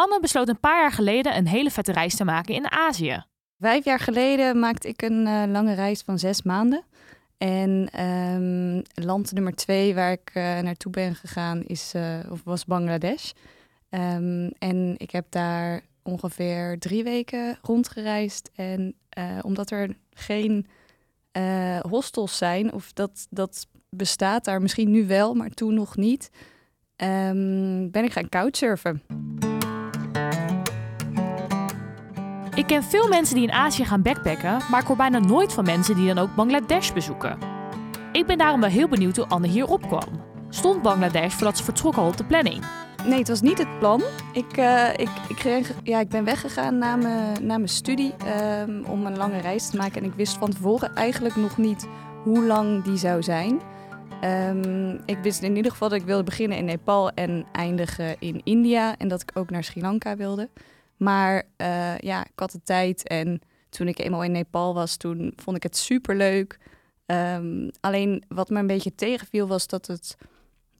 Anne besloot een paar jaar geleden een hele vette reis te maken in Azië. Vijf jaar geleden maakte ik een uh, lange reis van zes maanden. En um, land nummer twee waar ik uh, naartoe ben gegaan is, uh, of was Bangladesh. Um, en ik heb daar ongeveer drie weken rondgereisd. En omdat er geen hostels zijn, of dat, dat bestaat daar misschien nu wel, maar toen nog niet, um, ben ik gaan couchsurfen. Ik ken veel mensen die in Azië gaan backpacken, maar ik hoor bijna nooit van mensen die dan ook Bangladesh bezoeken. Ik ben daarom wel heel benieuwd hoe Anne hier opkwam. Stond Bangladesh voordat ze vertrok al op de planning? Nee, het was niet het plan. Ik, uh, ik, ik, ja, ik ben weggegaan na mijn, na mijn studie um, om een lange reis te maken. En ik wist van tevoren eigenlijk nog niet hoe lang die zou zijn. Um, ik wist in ieder geval dat ik wilde beginnen in Nepal en eindigen in India. En dat ik ook naar Sri Lanka wilde. Maar uh, ja, ik had de tijd en toen ik eenmaal in Nepal was, toen vond ik het super leuk. Um, alleen wat me een beetje tegenviel was dat het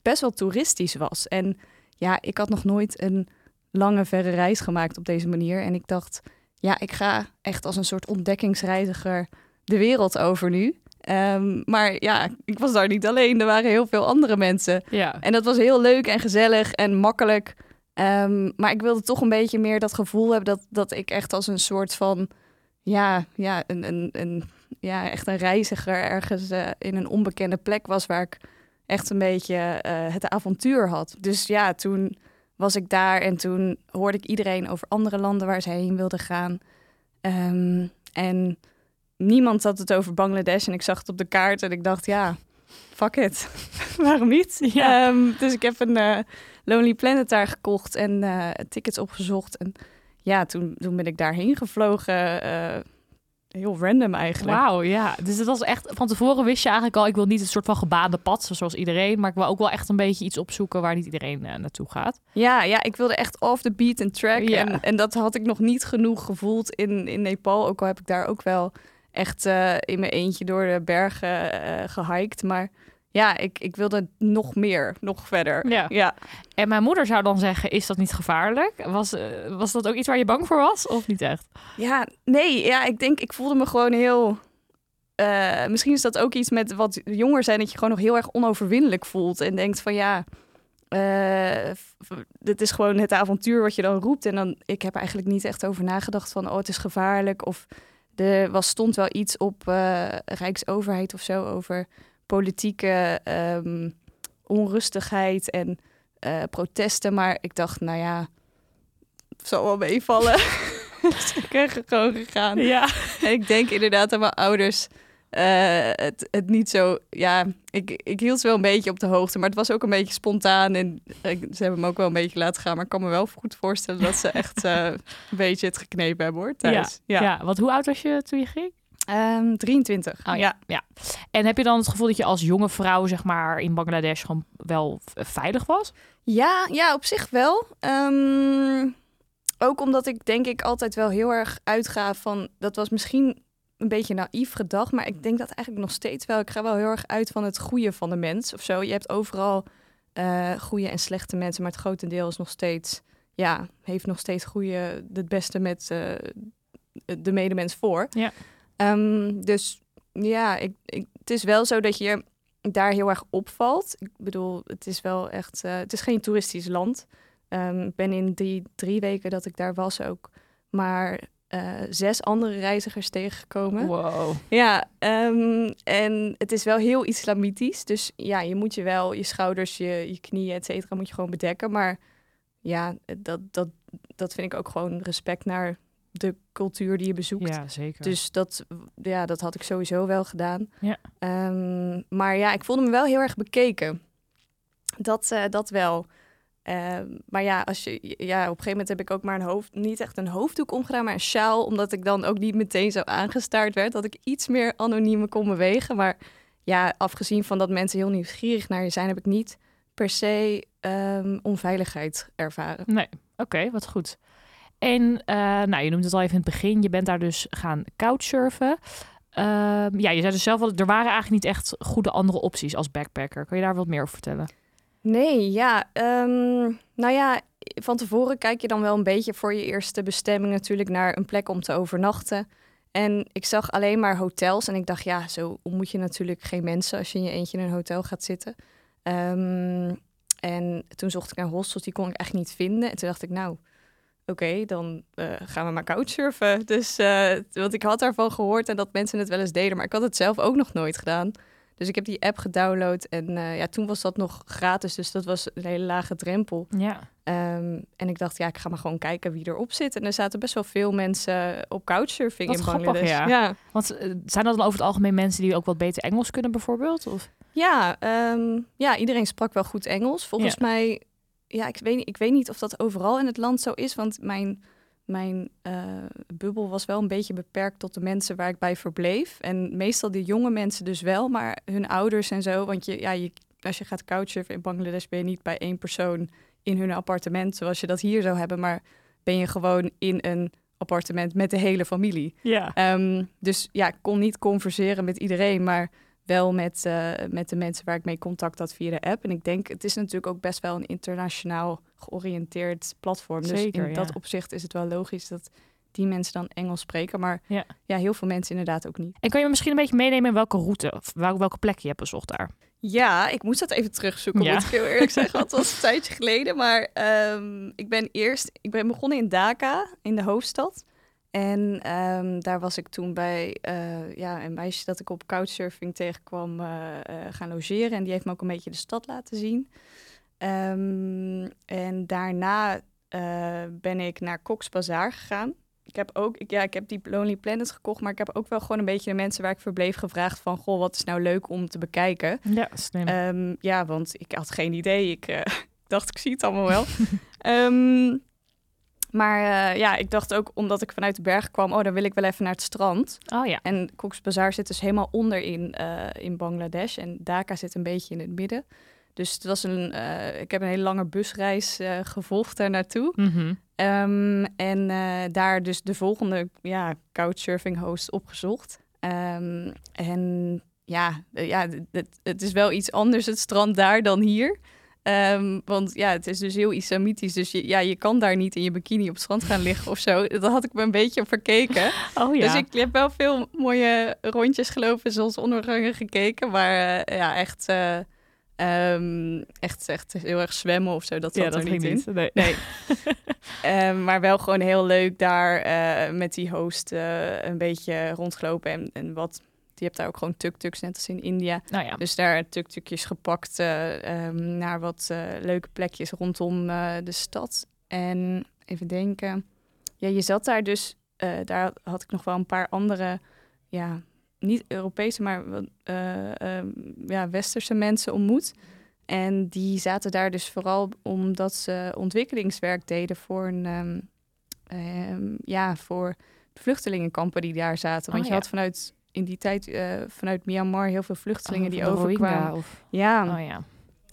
best wel toeristisch was. En ja, ik had nog nooit een lange, verre reis gemaakt op deze manier. En ik dacht, ja, ik ga echt als een soort ontdekkingsreiziger de wereld over nu. Um, maar ja, ik was daar niet alleen. Er waren heel veel andere mensen. Ja. En dat was heel leuk en gezellig en makkelijk. Um, maar ik wilde toch een beetje meer dat gevoel hebben dat, dat ik echt als een soort van, ja, ja, een, een, een, ja echt een reiziger ergens uh, in een onbekende plek was waar ik echt een beetje uh, het avontuur had. Dus ja, toen was ik daar en toen hoorde ik iedereen over andere landen waar ze heen wilden gaan. Um, en niemand had het over Bangladesh en ik zag het op de kaart en ik dacht, ja, fuck it. Waarom niet? Ja. Um, dus ik heb een uh, Lonely Planet daar gekocht en uh, tickets opgezocht. En ja, toen, toen ben ik daarheen gevlogen. Uh, heel random eigenlijk. Wauw, ja. Dus het was echt... Van tevoren wist je eigenlijk al... ik wil niet een soort van gebaande pad, zoals iedereen... maar ik wil ook wel echt een beetje iets opzoeken... waar niet iedereen naartoe gaat. Ja, ja, ik wilde echt off the beat and track. Ja. En, en dat had ik nog niet genoeg gevoeld in, in Nepal. Ook al heb ik daar ook wel echt uh, in mijn eentje door de bergen uh, gehiked. Maar ja, ik, ik wilde nog meer, nog verder. Ja. ja. En mijn moeder zou dan zeggen, is dat niet gevaarlijk? Was, uh, was dat ook iets waar je bang voor was of niet echt? Ja, nee. Ja, ik denk, ik voelde me gewoon heel... Uh, misschien is dat ook iets met wat jonger zijn... dat je gewoon nog heel erg onoverwinnelijk voelt. En denkt van ja... Uh, dit is gewoon het avontuur wat je dan roept. En dan, ik heb eigenlijk niet echt over nagedacht van... oh, het is gevaarlijk of... Er was, stond wel iets op uh, Rijksoverheid of zo over politieke um, onrustigheid en uh, protesten. Maar ik dacht, nou ja, het zal wel meevallen. dus ik ben gewoon gegaan. Ja. En ik denk inderdaad dat mijn ouders uh, het, het niet zo... Ja, ik, ik hield ze wel een beetje op de hoogte, maar het was ook een beetje spontaan. En ik, ze hebben me ook wel een beetje laten gaan. Maar ik kan me wel goed voorstellen dat ze echt een beetje het geknepen hebben, hoor, thuis. Ja, ja. ja, want hoe oud was je toen je ging? Um, 23. Oh, ja. ja. En heb je dan het gevoel dat je als jonge vrouw, zeg maar, in Bangladesh gewoon wel veilig was? Ja, ja op zich wel. Um, ook omdat ik denk ik altijd wel heel erg uitga van... Dat was misschien een beetje naïef gedacht, maar ik denk dat eigenlijk nog steeds wel. Ik ga wel heel erg uit van het goede van de mens of zo. Je hebt overal uh, goede en slechte mensen, maar het grotendeel is nog steeds, ja, heeft nog steeds goede, het beste met uh, de medemens voor. Ja. Um, dus ja, ik, ik, het is wel zo dat je daar heel erg opvalt. Ik bedoel, het is wel echt, uh, het is geen toeristisch land. Um, ik ben in die drie weken dat ik daar was ook maar uh, zes andere reizigers tegengekomen. Wow. Ja, um, en het is wel heel islamitisch. Dus ja, je moet je wel je schouders, je, je knieën, et cetera, moet je gewoon bedekken. Maar ja, dat, dat, dat vind ik ook gewoon respect naar de cultuur die je bezoekt. Ja, zeker. Dus dat, ja, dat had ik sowieso wel gedaan. Ja. Um, maar ja, ik voelde me wel heel erg bekeken. Dat, uh, dat wel. Ehm, maar ja, als je, ja, op een gegeven moment heb ik ook maar een hoofd, niet echt een hoofddoek omgedaan, maar een sjaal. Omdat ik dan ook niet meteen zo aangestaard werd. Dat ik iets meer anoniem kon bewegen. Maar ja, afgezien van dat mensen heel nieuwsgierig naar je zijn, heb ik niet per se ehm, onveiligheid ervaren. Nee, oké, wat goed. En uh, nou, je noemde het al even in het begin, je bent daar dus gaan couchsurfen. Ehm, ja, je zei dus zelf al, er waren eigenlijk niet echt goede andere opties als backpacker. Kan je daar wat meer over vertellen? Nee, ja. Um, nou ja, van tevoren kijk je dan wel een beetje voor je eerste bestemming natuurlijk naar een plek om te overnachten. En ik zag alleen maar hotels en ik dacht, ja, zo ontmoet je natuurlijk geen mensen als je in je eentje in een hotel gaat zitten. Um, en toen zocht ik naar hostels, die kon ik echt niet vinden. En toen dacht ik, nou, oké, dan uh, gaan we maar couchsurfen. Dus, uh, want ik had daarvan gehoord en dat mensen het wel eens deden, maar ik had het zelf ook nog nooit gedaan. Dus ik heb die app gedownload en uh, ja, toen was dat nog gratis, dus dat was een hele lage drempel. Ja. Um, en ik dacht, ja, ik ga maar gewoon kijken wie erop zit. En er zaten best wel veel mensen op couchsurfing wat in grappig, Bangladesh. Ja. ja. Want zijn dat dan over het algemeen mensen die ook wat beter Engels kunnen bijvoorbeeld? Of? Ja, um, ja, iedereen sprak wel goed Engels. Volgens ja. mij, ja, ik weet, ik weet niet of dat overal in het land zo is, want mijn mijn uh, bubbel was wel een beetje beperkt tot de mensen waar ik bij verbleef. En meestal die jonge mensen dus wel, maar hun ouders en zo. Want je, ja, je, als je gaat couchsurfen in Bangladesh ben je niet bij één persoon in hun appartement zoals je dat hier zou hebben. Maar ben je gewoon in een appartement met de hele familie. Ja. Um, dus ja, ik kon niet converseren met iedereen, maar wel met, uh, met de mensen waar ik mee contact had via de app. En ik denk, het is natuurlijk ook best wel een internationaal georiënteerd platform. Zeker, dus in ja. dat opzicht is het wel logisch dat die mensen dan Engels spreken. Maar Ja. ja, heel veel mensen inderdaad ook niet. En kan je me misschien een beetje meenemen in welke route of wel- welke plek je hebt bezocht daar? Ja, ik moest dat even terugzoeken, Ja. moet ik heel eerlijk zeggen. Het was een tijdje geleden. Maar ehm, ik ben eerst, ik ben begonnen in Dhaka, in de hoofdstad. En ehm, daar was ik toen bij eh, ja, een meisje dat ik op couchsurfing tegenkwam eh, eh, gaan logeren. En die heeft me ook een beetje de stad laten zien. Ehm, en daarna ben ik naar Cox Bazar gegaan. Ik heb ook, ik, ja, ik heb die Lonely Planet gekocht, maar ik heb ook wel gewoon een beetje de mensen waar ik verbleef gevraagd van, goh, wat is nou leuk om te bekijken? Ja, slim. Ehm, ja, want ik had geen idee. Ik dacht, ik zie het allemaal wel. Maar eh, ja, ik dacht ook, omdat ik vanuit de berg kwam, oh, dan wil ik wel even naar het strand. oh ja. En Cox's Bazar zit dus helemaal onderin eh in Bangladesh. En Dhaka zit een beetje in het midden. Dus het was een, eh, ik heb een hele lange busreis gevolgd daar naartoe. Mhm. Ehm, en daar dus de volgende ja, couchsurfing host opgezocht. Ehm, en ja, ja het is wel iets anders het strand daar dan hier. Ehm, want ja, het is dus heel islamitisch. Dus je, ja, je kan daar niet in je bikini op het strand gaan liggen of zo. Dat had ik me een beetje verkeken. Oh ja. Dus ik heb wel veel mooie rondjes gelopen, zoals ondergangen gekeken. Maar eh, ja, echt, eh, ehm, echt, echt heel erg zwemmen of zo, dat zat ja, dat er niet in. niet. Nee. Nee. Ehm, maar wel gewoon heel leuk daar eh, met die host een beetje rondgelopen. En, en wat, je hebt daar ook gewoon tuk-tuks, net als in India. Nou ja. Dus daar tuk-tukjes gepakt eh, ehm, naar wat eh, leuke plekjes rondom eh, de stad. En even denken. Ja, je zat daar dus, daar had ik nog wel een paar andere, ja, niet Europese, maar eh, ehm, ja, westerse mensen ontmoet. En die zaten daar dus vooral omdat ze ontwikkelingswerk deden voor een, ehm, ja, voor vluchtelingenkampen die daar zaten. Want Oh, je ja. had vanuit in die tijd eh, vanuit Myanmar heel veel vluchtelingen Oh, die overkwamen. Of... Ja, Oh ja.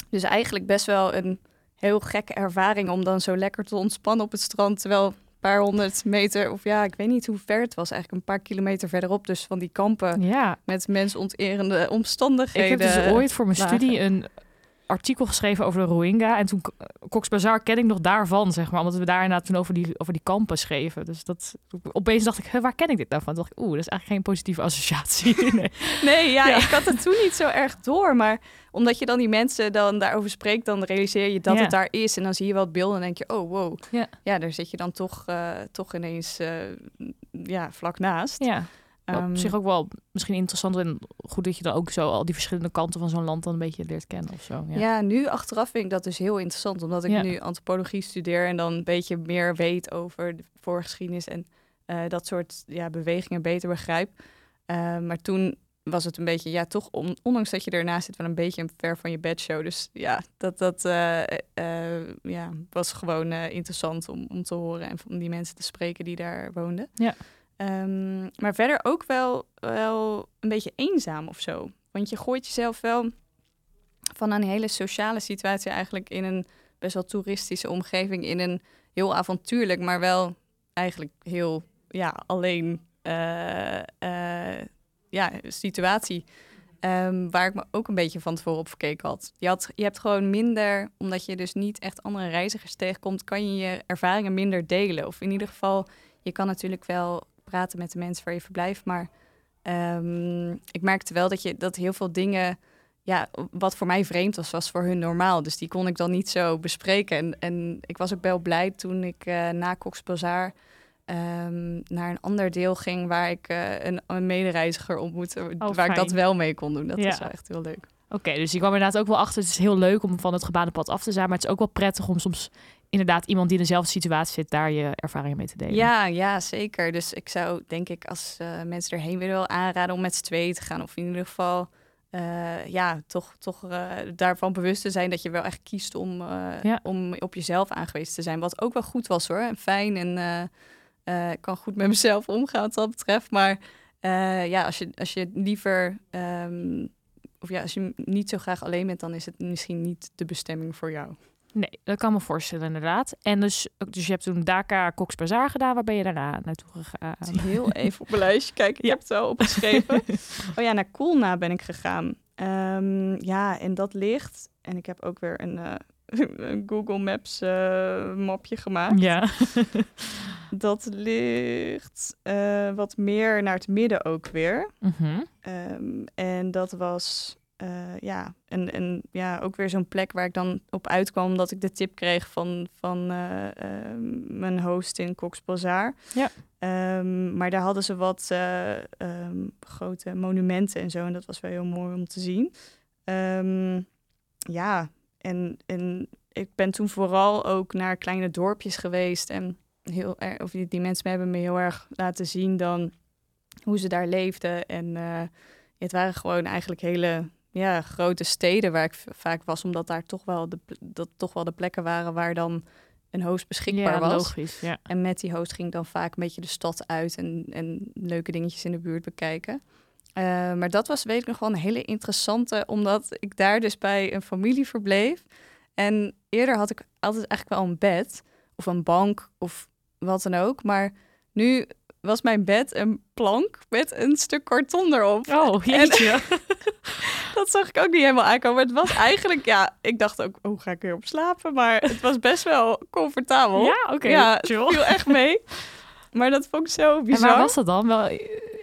dus eigenlijk best wel een heel gekke ervaring om dan zo lekker te ontspannen op het strand. Terwijl een paar honderd meter, of ja, ik weet niet hoe ver het was, eigenlijk een paar kilometer verderop. Dus van die kampen Ja. met mensonterende Ik omstandigheden. heb dus ooit voor mijn lagen. studie een artikel geschreven over de Rohingya. En toen Cox Bazar ken ik nog daarvan, zeg maar. Omdat we daar inderdaad toen over die, over die kampen schreven. Dus dat, opeens dacht ik, "Huh, waar ken ik dit nou van? Toen dacht ik, oeh, dat is eigenlijk geen positieve associatie. nee. Nee, ja, Ja. ik had het toen niet zo erg door. Maar omdat je dan die mensen dan daarover spreekt, dan realiseer je dat Ja. het daar is. En dan zie je wat beelden en denk je, oh wow. Ja. ja daar zit je dan toch, eh, toch ineens eh, ja, vlak naast. Ja. Maar Ehm, op zich ook wel misschien interessant en goed dat je dan ook zo al die verschillende kanten van zo'n land dan een beetje leert kennen of zo. Ja. Ja. nu achteraf vind ik dat dus heel interessant, omdat ik Ja. nu antropologie studeer en dan een beetje meer weet over de voorgeschiedenis en eh, dat soort ja, bewegingen beter begrijp. Eh, maar toen was het een beetje, ja, toch, on- ondanks dat je ernaast zit, wel een beetje een ver van je bedshow. Dus ja, dat, dat eh, eh, ja, was gewoon interessant om, om te horen en om die mensen te spreken die daar woonden. Ja. Ehm, maar verder ook wel, wel een beetje eenzaam of zo. Want je gooit jezelf wel van een hele sociale situatie eigenlijk in een best wel toeristische omgeving, in een heel avontuurlijk, maar wel eigenlijk heel ja, alleen eh, eh, ja, situatie. Ehm, waar ik me ook een beetje van tevoren op verkeken had. Je, had. je hebt gewoon minder, omdat je dus niet echt andere reizigers tegenkomt, kan je je ervaringen minder delen. Of in ieder geval, je kan natuurlijk wel praten met de mensen waar je verblijft, maar ehm, ik merkte wel dat, je, dat heel veel dingen, ja, wat voor mij vreemd was, was voor hun normaal. Dus die kon ik dan niet zo bespreken. En, en ik was ook wel blij toen ik eh, na Cox Bazaar ehm, naar een ander deel ging waar ik eh, een, een medereiziger ontmoette, waar ik dat wel mee kon doen. Dat Ja. was wel echt heel leuk. Oké, dus je kwam inderdaad ook wel achter. Het is heel leuk om van het gebaande pad af te zijn. Maar het is ook wel prettig om soms inderdaad iemand die in dezelfde situatie zit, daar je ervaringen mee te delen. Ja, ja, zeker. Dus ik zou denk ik als eh, mensen erheen willen wel aanraden om met z'n tweeën te gaan. Of in ieder geval eh, ja, toch, toch eh, daarvan bewust te zijn dat je wel echt kiest om, Ja. om op jezelf aangewezen te zijn. Wat ook wel goed was hoor. En fijn en ik kan goed met mezelf omgaan wat dat betreft. Maar ja, als je, als je liever... ehm, of ja, als je niet zo graag alleen bent, dan is het misschien niet de bestemming voor jou. Nee, dat kan me voorstellen inderdaad. En dus, dus je hebt toen Dakar Cox Bazaar gedaan. Waar ben je daarna naartoe gegaan? Heel even op mijn lijstje kijken. Ik Ja. heb het wel opgeschreven. oh ja, naar Koolna ben ik gegaan. Ehm, ja, en dat ligt... En ik heb ook weer een, eh, een Google Maps eh, mapje gemaakt. Ja. Dat ligt eh, wat meer naar het midden ook weer. Mhm. Ehm, en dat was eh, ja, en, en ja, ook weer zo'n plek waar ik dan op uitkwam... omdat ik de tip kreeg van, van eh, ehm, mijn host in Cox Bazaar. Ja. Ehm, maar daar hadden ze wat eh, ehm, grote monumenten en zo. En dat was wel heel mooi om te zien. Ja, en, en ik ben toen vooral ook naar kleine dorpjes geweest. En heel erg, of die, die mensen hebben me heel erg laten zien dan hoe ze daar leefden. En het waren gewoon eigenlijk hele ja, grote steden waar ik vaak was, omdat daar toch wel de, dat toch wel de plekken waren waar dan een host beschikbaar ja, was. logisch. Ja. En met die host ging ik dan vaak een beetje de stad uit en, en leuke dingetjes in de buurt bekijken. Eh, maar dat was, weet ik nog wel, een hele interessante, omdat ik daar dus bij een familie verbleef. En eerder had ik altijd eigenlijk wel een bed of een bank of wat dan ook. Maar nu was mijn bed een plank met een stuk karton erop. Oh, jeetje. Dat zag ik ook niet helemaal aankomen. Maar het was eigenlijk, ja, ik dacht ook, hoe ga ik weer op slapen? Maar het was best wel comfortabel. ja, oké. Ja, het chill. viel echt mee. Maar dat vond ik zo En bizar. waar was dat dan? Wel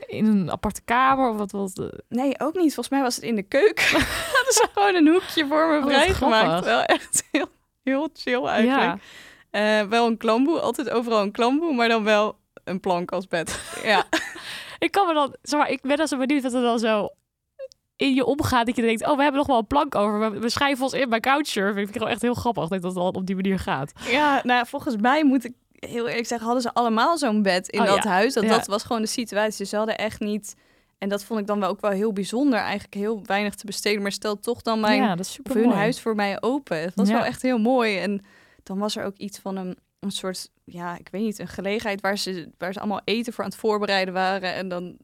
in een aparte kamer of wat was de... Nee, ook niet. Volgens mij was het in de keuken. Hadden ze gewoon een hoekje voor me Oh, vrijgemaakt. Wel echt heel, heel chill eigenlijk. Ja. Eh, wel een klamboe, altijd overal een klamboe, maar dan wel een plank als bed. Ja, Ik kan me dan, zeg maar, ik ben dan zo benieuwd wat er dan zo in je omgaat. Dat je denkt, oh, we hebben nog wel een plank over. We, schrijven ons in bij couchsurfing. Vind ik gewoon echt heel grappig dat dat dan op die manier gaat. ja nou volgens mij moet ik heel eerlijk zeggen, hadden ze allemaal zo'n bed in Oh, dat ja. huis. Dat, Ja. dat was gewoon de situatie. Ze hadden echt niet... En dat vond ik dan wel ook wel heel bijzonder. Eigenlijk heel weinig te besteden. Maar stel toch dan mijn ja, dat is hun huis voor mij open. Het was wel echt heel mooi. En dan was er ook iets van een, een soort, ja, ik weet niet, een gelegenheid waar ze, waar ze allemaal eten voor aan het voorbereiden waren. En dan,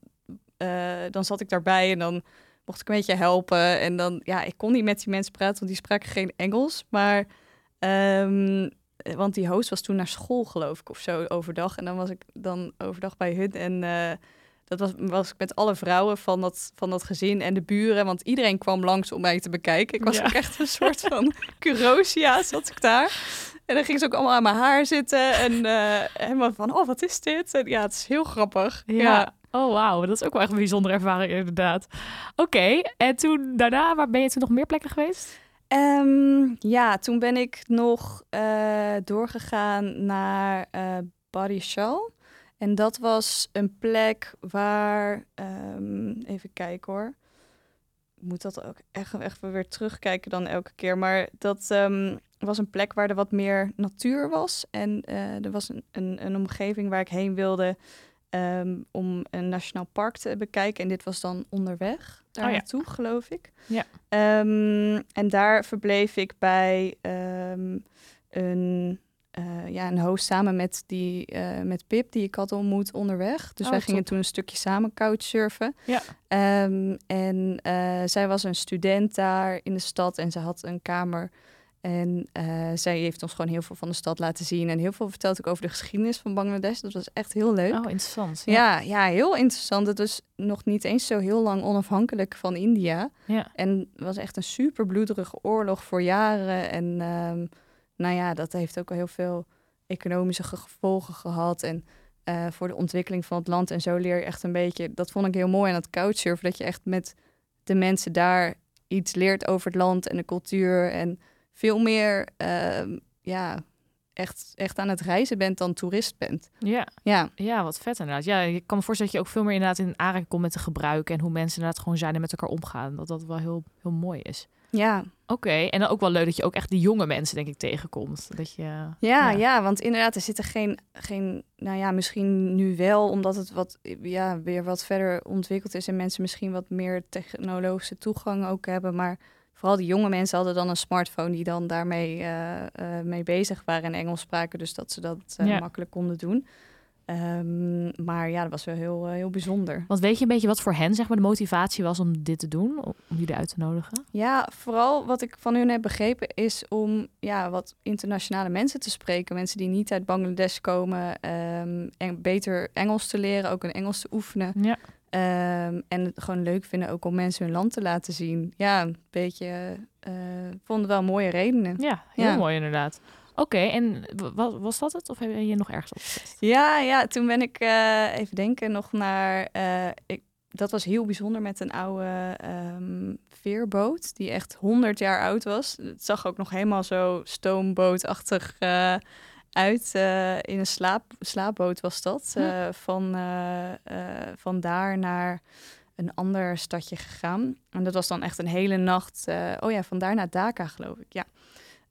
eh, dan zat ik daarbij en dan mocht ik een beetje helpen. En dan, ja, ik kon niet met die mensen praten, want die spraken geen Engels. Maar, ehm, want die host was toen naar school, geloof ik, of zo, overdag. En dan was ik dan overdag bij hun en... eh, dat was, was ik met alle vrouwen van dat, van dat gezin en de buren. Want iedereen kwam langs om mij te bekijken. Ik was Ja. ook echt een soort van curosia zat ik daar. En dan ging ze ook allemaal aan mijn haar zitten. En eh, helemaal van, oh, wat is dit? En ja, het is heel grappig. Ja. Ja. Oh, wauw. Dat is ook wel echt een bijzondere ervaring, inderdaad. Oké, en toen daarna, waar ben je toen nog meer plekken geweest? Ehm, ja, toen ben ik nog eh, doorgegaan naar Barishal. En dat was een plek waar... ehm, even kijken hoor. Ik moet dat ook echt, echt weer terugkijken dan elke keer. Maar dat ehm, was een plek waar er wat meer natuur was. En eh, er was een, een, een omgeving waar ik heen wilde... ehm, om een nationaal park te bekijken. En dit was dan onderweg daar Oh ja. naartoe, geloof ik. Ja. En daar verbleef ik bij een, eh, ja, een host samen met, die, eh, met Pip, die ik had ontmoet onderweg. Dus Oh, wij gingen top. toen een stukje samen couchsurfen. Ja. Ehm, en eh, zij was een student daar in de stad en ze had een kamer. En zij heeft ons gewoon heel veel van de stad laten zien. En heel veel verteld ook over de geschiedenis van Bangladesh. Dat was echt heel leuk. Oh, interessant. ja. Ja, heel interessant. Het was nog niet eens zo heel lang onafhankelijk van India. Ja. En het was echt een super bloederige oorlog voor jaren. En ehm, nou ja, dat heeft ook wel heel veel economische ge- gevolgen gehad. En eh, voor de ontwikkeling van het land. En zo leer je echt een beetje. Dat vond ik heel mooi aan het couchsurfen. Dat je echt met de mensen daar iets leert over het land en de cultuur. En veel meer ehm, ja, echt, echt aan het reizen bent dan toerist bent. Ja. Ja, ja, wat vet inderdaad. Ja, ik kan me voorstellen dat je ook veel meer inderdaad in aanraking komt met de gebruiken en hoe mensen inderdaad gewoon zijn en met elkaar omgaan. Dat dat wel heel, heel mooi is. ja. Oké, en dan ook wel leuk dat je ook echt die jonge mensen, denk ik, tegenkomt. Dat je, Ja, Ja. ja. want inderdaad, er zitten geen, geen, nou ja, misschien nu wel, omdat het wat, ja, weer wat verder ontwikkeld is en mensen misschien wat meer technologische toegang ook hebben. Maar vooral die jonge mensen hadden dan een smartphone die dan daarmee eh, eh, mee bezig waren en Engels spraken, dus dat ze dat eh, Ja. makkelijk konden doen. Ehm, maar ja, dat was wel heel, eh, heel bijzonder. Want weet je een beetje wat voor hen zeg maar de motivatie was om dit te doen, om jullie uit te nodigen? Ja, vooral wat ik van hun heb begrepen is om ja, wat internationale mensen te spreken. Mensen die niet uit Bangladesh komen. ehm, en beter Engels te leren, ook een Engels te oefenen. Ja. Ehm, en het gewoon leuk vinden ook om mensen hun land te laten zien. Ja, een beetje, eh vonden wel mooie redenen. Ja, heel Ja. mooi inderdaad. Oké, en wa- was dat het? Of heb je nog ergens op? Ja, ja, toen ben ik eh, even denken nog naar. eh, ik, dat was heel bijzonder met een oude ehm, veerboot die echt 100 jaar oud was. Het zag ook nog helemaal zo stoombootachtig eh, uit. in een slaap, slaapboot was dat. Hm. van, van daar naar een ander stadje gegaan. En dat was dan echt een hele nacht. oh ja, vandaar naar Dhaka, geloof ik. Ja.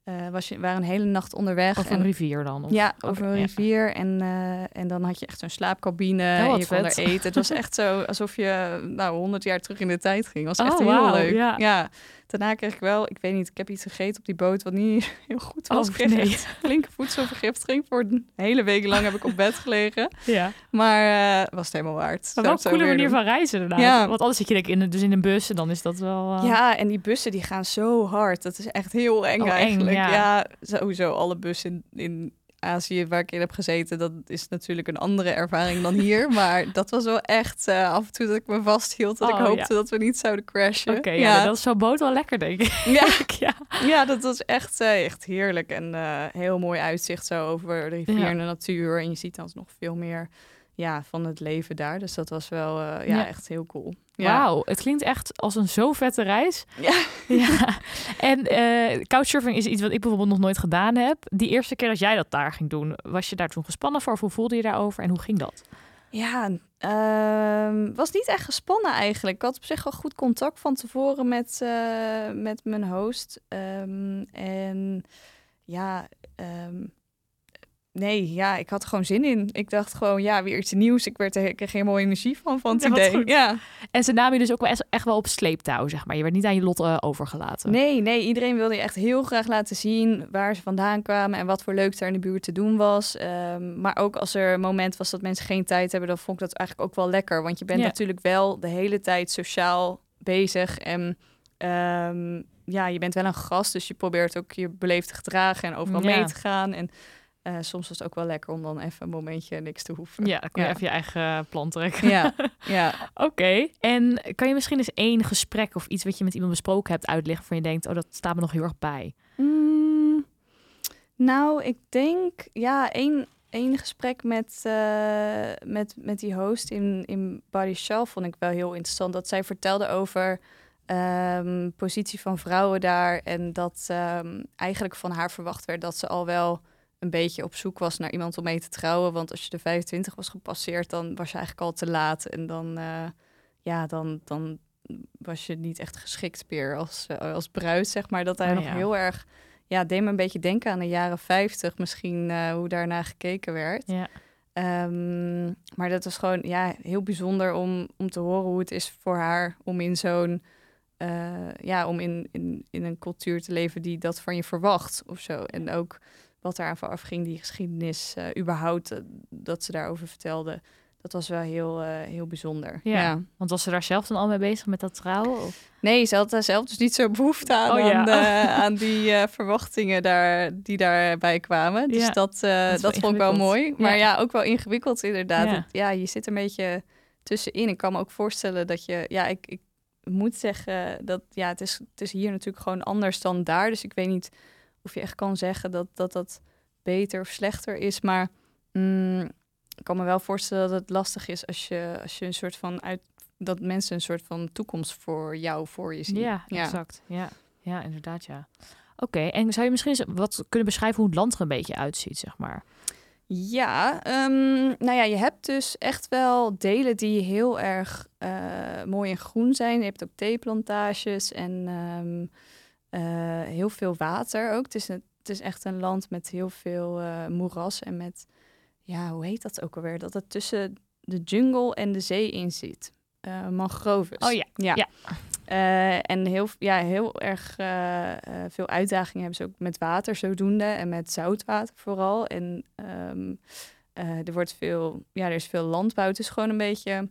Eh, was je, waren een hele nacht onderweg. Of en een rivier dan? Of? ja, Oké, over een ja. rivier. En, eh, en dan had je echt zo'n slaapcabine. Oh, en je kon er vet. eten. Het was echt zo alsof je nou 100 jaar terug in de tijd ging. Was echt Oh, heel wauw, leuk. ja. Daarna kreeg ik wel, ik weet niet, ik heb iets gegeten op die boot wat niet heel goed was. Oh, nee. flinke voedselvergiftiging. Voor een hele week lang heb ik op bed gelegen. ja. Maar eh, was het helemaal waard. Maar wel een coole manier doen. van reizen. Ja. Want anders zit je denk in, een- dus in een bus en dan is dat wel... eh, Ja, en die bussen die gaan zo hard. Dat is echt heel eng Oh, eng, eigenlijk. ja. ja. sowieso alle bussen in, in Azië waar ik in heb gezeten, dat is natuurlijk een andere ervaring dan hier. maar dat was wel echt eh, af en toe dat ik me vasthield. Dat Oh, ik hoopte ja. dat we niet zouden crashen. Oké, ja. dat is zo'n boot wel lekker denk ik. ja. ja. ja, dat was echt, eh, echt heerlijk. En eh, heel mooi uitzicht zo over de rivier en de natuur. En je ziet dan nog veel meer ja, van het leven daar. Dus dat was wel Ja. echt heel cool. Ja. Wauw, het klinkt echt als een zo vette reis. Ja. ja. En eh couchsurfing is iets wat ik bijvoorbeeld nog nooit gedaan heb. Die eerste keer dat jij dat daar ging doen, was je daar toen gespannen voor? Of hoe voelde je daarover en hoe ging dat? Ja, ehm, was niet echt gespannen eigenlijk. Ik had op zich wel goed contact van tevoren met, eh, met mijn host. Ehm, en ja, ehm, nee, ja, ik had er gewoon zin in. Ik dacht gewoon, ja, weer iets nieuws. Ik, werd er, ik kreeg helemaal energie van, van het idee. Ja. En ze namen je dus ook wel echt, wel op sleeptouw, zeg maar. Je werd niet aan je lot eh, overgelaten. Nee, nee, iedereen wilde je echt heel graag laten zien waar ze vandaan kwamen en wat voor leuk er in de buurt te doen was. Ehm, maar ook als er een moment was dat mensen geen tijd hebben, dan vond ik dat eigenlijk ook wel lekker. Want je bent Ja. natuurlijk wel de hele tijd sociaal bezig en ehm, ja, je bent wel een gast, dus je probeert ook je beleefd te gedragen en overal Ja. mee te gaan. En eh, soms was het ook wel lekker om dan even een momentje niks te hoeven. Ja, dan je Ja. even je eigen plan trekken. Ja, ja. Oké, en kan je misschien eens één gesprek of iets wat je met iemand besproken hebt uitleggen van je denkt, oh, dat staat me nog heel erg bij. Mm, nou, ik denk, ja, één, één gesprek met, eh, met, met die host in, in Body Shell vond ik wel heel interessant. Dat zij vertelde over ehm, positie van vrouwen daar. En dat ehm, eigenlijk van haar verwacht werd dat ze al wel een beetje op zoek was naar iemand om mee te trouwen. Want als je de 25 was gepasseerd, dan was je eigenlijk al te laat. En dan, eh, ja, dan, dan was je niet echt geschikt meer als, eh, als bruid, zeg maar. Dat hij Oh, nog ja. heel erg ja, deed me een beetje denken aan de jaren 50, misschien eh, hoe daarna gekeken werd. Ja. Ehm, maar dat was gewoon ja, heel bijzonder om, om te horen hoe het is voor haar om in zo'n ja, om in, in, in een cultuur te leven die dat van je verwacht of zo. En ook wat daar aan vooraf ging, die geschiedenis, uh, überhaupt, uh, dat ze daarover vertelde. Dat was wel heel, heel bijzonder. Ja, want was ze daar zelf dan al mee bezig met dat trouwen? Of? Nee, ze had daar zelf dus niet zo behoefte aan, Oh, ja. aan, die verwachtingen daar, die daarbij kwamen. Dus Ja, dat, dat, wel vond ik wel mooi. Maar Ja. ook wel ingewikkeld inderdaad. Ja. je zit een beetje tussenin. Ik kan me ook voorstellen dat je... Ja, ik, ik moet zeggen dat... Ja, het is, het is hier natuurlijk gewoon anders dan daar. Dus ik weet niet of je echt kan zeggen dat dat, dat beter of slechter is. Maar mm, ik kan me wel voorstellen dat het lastig is als je, als je een soort van uit... Dat mensen een soort van toekomst voor jou voor je zien. Ja, exact. Ja, ja inderdaad, ja. Oké, en zou je misschien eens wat kunnen beschrijven hoe het land er een beetje uitziet, zeg maar? Ja, ehm, nou ja, je hebt dus echt wel delen die heel erg eh, mooi en groen zijn. Je hebt ook theeplantages en ehm, eh, heel veel water ook. Het is, een, het is echt een land met heel veel eh, moeras en met, ja, hoe heet dat ook alweer? Dat het tussen de jungle en de zee in zit. Eh mangroves. Oh ja, ja. ja. En heel, ja, heel erg veel uitdagingen hebben ze ook met water zodoende en met zoutwater vooral. En ehm, eh, er wordt veel, ja, er is veel landbouw. Het is gewoon een beetje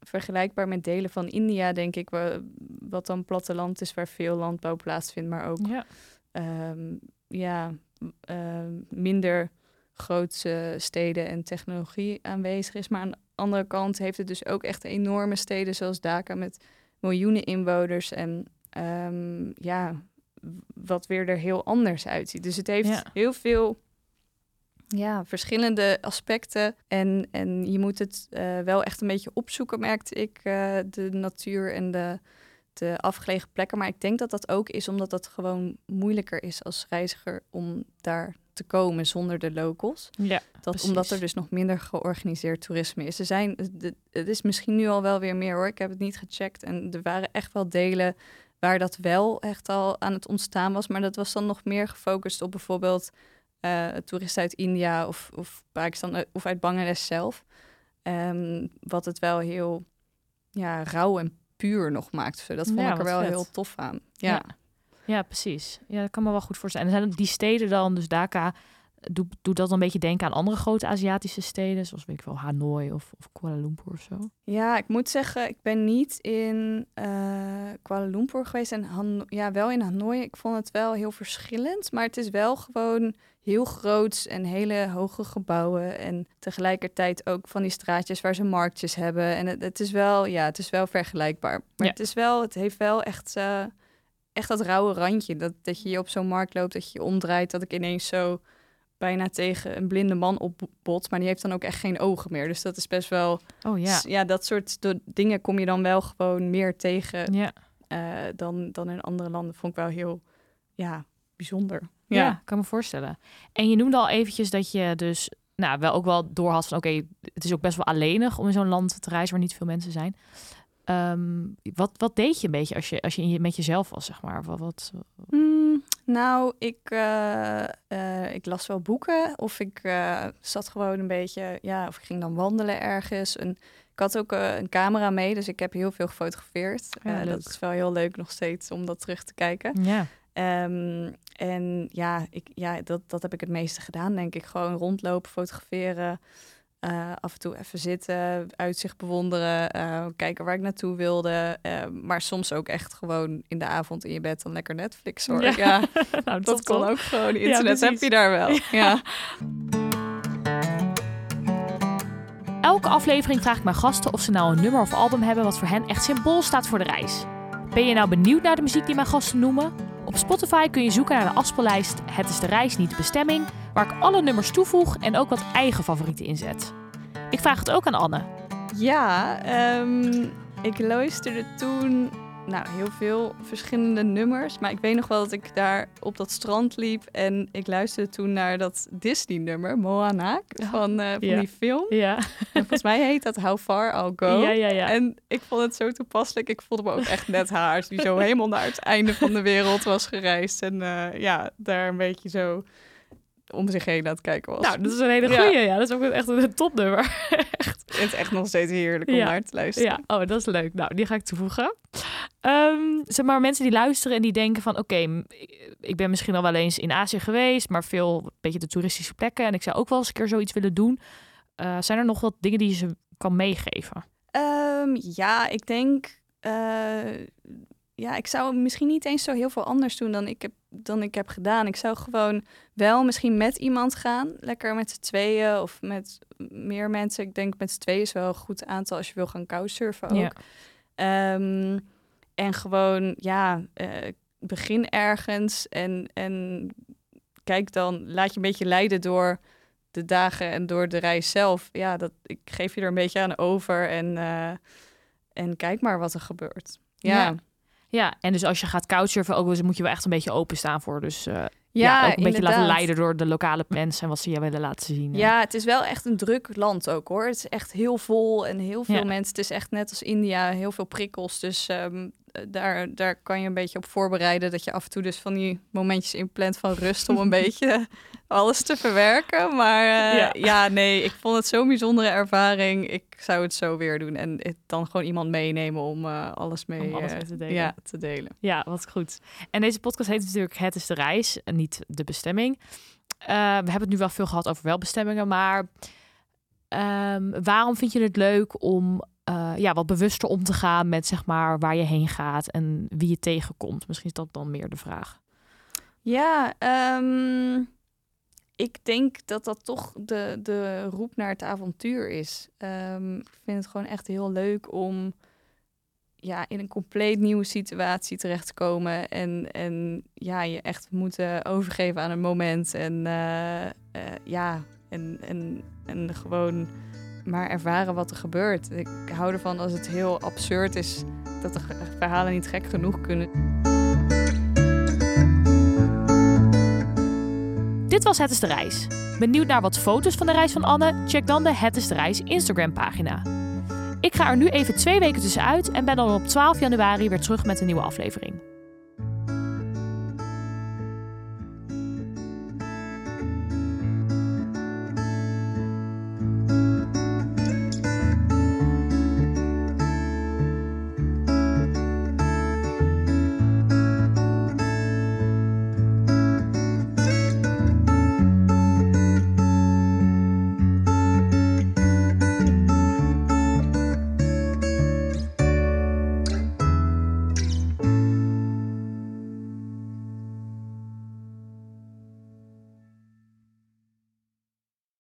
vergelijkbaar met delen van India, denk ik, wa- wat dan platteland is waar veel landbouw plaatsvindt, maar ook Ja, ehm, ja, ehm, minder grootse steden en technologie aanwezig is. Maar aan de andere kant heeft het dus ook echt enorme steden zoals Dhaka met miljoenen inwoners en ehm, ja, wat weer er heel anders uitziet. Dus het heeft Ja. heel veel ja, verschillende aspecten. En, en je moet het eh, wel echt een beetje opzoeken, merkte ik, eh, de natuur en de, de afgelegen plekken. Maar ik denk dat dat ook is omdat dat gewoon moeilijker is als reiziger om daar te komen zonder de locals. ja, Dat, Precies. omdat er dus nog minder georganiseerd toerisme is. Er zijn, de- het is misschien nu al wel weer meer hoor. Ik heb het niet gecheckt. En er waren echt wel delen waar dat wel echt al aan het ontstaan was. Maar dat was dan nog meer gefocust op bijvoorbeeld eh, toeristen uit India of, of Pakistan eh, of uit Bangladesh zelf. Ehm, wat het wel heel ja, rauw en puur nog maakt. Dat vond Ja, ik er wel vet. heel tof aan. Ja. Ja. ja, precies. Ja, dat kan me wel goed voorstellen. En zijn die steden dan, dus Dhaka, doet, doet dat dan een beetje denken aan andere grote Aziatische steden, zoals weet ik wel, Hanoi of, of Kuala Lumpur of zo? Ja, ik moet zeggen, ik ben niet in eh, Kuala Lumpur geweest en Han ja, wel in Hanoi. Ik vond het wel heel verschillend, maar het is wel gewoon heel groots en hele hoge gebouwen en tegelijkertijd ook van die straatjes waar ze marktjes hebben. En het, het is wel, ja, het is wel vergelijkbaar. Maar Ja. het is wel, het heeft wel echt, eh, echt dat rauwe randje. Dat, dat je op zo'n markt loopt, dat je je omdraait, dat ik ineens zo bijna tegen een blinde man opbot, maar die heeft dan ook echt geen ogen meer. Dus dat is best wel Oh ja. ja, dat soort dingen kom je dan wel gewoon meer tegen Ja, eh, dan, dan in andere landen. Vond ik wel heel ja, bijzonder. ja. Ja. kan me voorstellen. En je noemde al eventjes dat je dus nou, wel ook wel door had van oké, het is ook best wel alleenig om in zo'n land te reizen waar niet veel mensen zijn. Ehm, wat, wat deed je een beetje als je, als je in je, met jezelf was, zeg maar? Wat, wat, Mm, nou, ik, eh, eh, ik las wel boeken of ik eh, zat gewoon een beetje, ja, of ik ging dan wandelen ergens. En ik had ook een camera mee, dus ik heb heel veel gefotografeerd. Ja, leuk. dat is wel heel leuk nog steeds om dat terug te kijken. ja. Ehm, en ja, ik, ja dat, dat heb ik het meeste gedaan, denk ik. Gewoon rondlopen, fotograferen. Eh, af en toe even zitten, uitzicht bewonderen. eh, kijken waar ik naartoe wilde. eh, maar soms ook echt gewoon in de avond in je bed dan lekker Netflix hoor. Ja. Ja, nou, dat kon ook gewoon. Internet heb je daar wel. Ja. Elke aflevering vraag ik mijn gasten of ze nou een nummer of album hebben wat voor hen echt symbool staat voor de reis. Ben je nou benieuwd naar de muziek die mijn gasten noemen? Op Spotify kun je zoeken naar de afspeellijst Het is de reis, niet de bestemming, waar ik alle nummers toevoeg en ook wat eigen favorieten inzet. Ik vraag het ook aan Anne. Ja, ehm, ik luisterde toen nou, heel veel verschillende nummers. Maar ik weet nog wel dat ik daar op dat strand liep. En ik luisterde toen naar dat Disney-nummer, Moana, van, eh, van Ja. die film. Ja, En volgens mij heet dat How Far I'll Go. ja, ja. ja. En ik vond het zo toepasselijk. Ik voelde me ook echt net haar, die zo helemaal naar het einde van de wereld was gereisd. En eh, ja, daar een beetje zo om zich heen aan het kijken was. Nou, dat is een hele goeie. Ja, dat is ook echt een topnummer. echt. Het is echt nog steeds heerlijk om Ja. naar te luisteren. Ja, oh, dat is leuk. Nou, die ga ik toevoegen. Ehm, zeg maar, mensen die luisteren en die denken van... oké, ik ben misschien al wel eens in Azië geweest... maar veel, een beetje de toeristische plekken... en ik zou ook wel eens een keer zoiets willen doen. Eh, zijn er nog wat dingen die je ze kan meegeven? Ehm, ja, ik denk. eh, ja, ik zou misschien niet eens zo heel veel anders doen dan ik heb, dan ik heb gedaan. Ik zou gewoon wel misschien met iemand gaan. Lekker met z'n tweeën of met meer mensen. Ik denk met z'n tweeën is wel een goed aantal als je wil gaan couchsurfen ook. Ja. Ehm, en gewoon, ja, eh, begin ergens en, en kijk dan, laat je een beetje leiden door de dagen en door de reis zelf. Ja, dat, ik geef je er een beetje aan over en, eh, en kijk maar wat er gebeurt. Ja, Ja. Ja, en dus als je gaat couchsurfen... ook moet je wel echt een beetje openstaan voor. Dus eh, ja, ja, ook een beetje laten leiden door de lokale mensen... en wat ze je willen laten zien. Ja, het is wel echt een druk land ook hoor. Het is echt heel vol en heel veel Ja. mensen. Het is echt net als India, heel veel prikkels. Dus ehm, eh, daar, daar kan je een beetje op voorbereiden. Dat je af en toe dus van die momentjes inplant van rust om een beetje alles te verwerken. Maar eh, Ja. ja. nee, ik vond het zo'n bijzondere ervaring. Ik zou het zo weer doen. En het dan gewoon iemand meenemen om eh, alles mee Om alles eh, mee te delen. Ja, te delen. Ja, wat goed. En deze podcast heet natuurlijk Het is de reis en niet de bestemming. We hebben het nu wel veel gehad over welbestemmingen, maar ehm, waarom vind je het leuk om eh, ja, wat bewuster om te gaan met zeg maar waar je heen gaat en wie je tegenkomt? Misschien is dat dan meer de vraag. Ja, ehm, ik denk dat dat toch de, de roep naar het avontuur is. Ehm, ik vind het gewoon echt heel leuk om ja, in een compleet nieuwe situatie terecht te komen. En, en ja, je echt moeten overgeven aan een moment. En eh, eh, ja, en, en, en gewoon maar ervaren wat er gebeurt. Ik hou ervan als het heel absurd is dat de verhalen niet gek genoeg kunnen Dit was Het is de reis. Benieuwd naar wat foto's van de reis van Anne? Check dan de Het is de reis Instagram pagina. Ik ga er nu even twee weken tussenuit en ben dan op 12 januari weer terug met een nieuwe aflevering.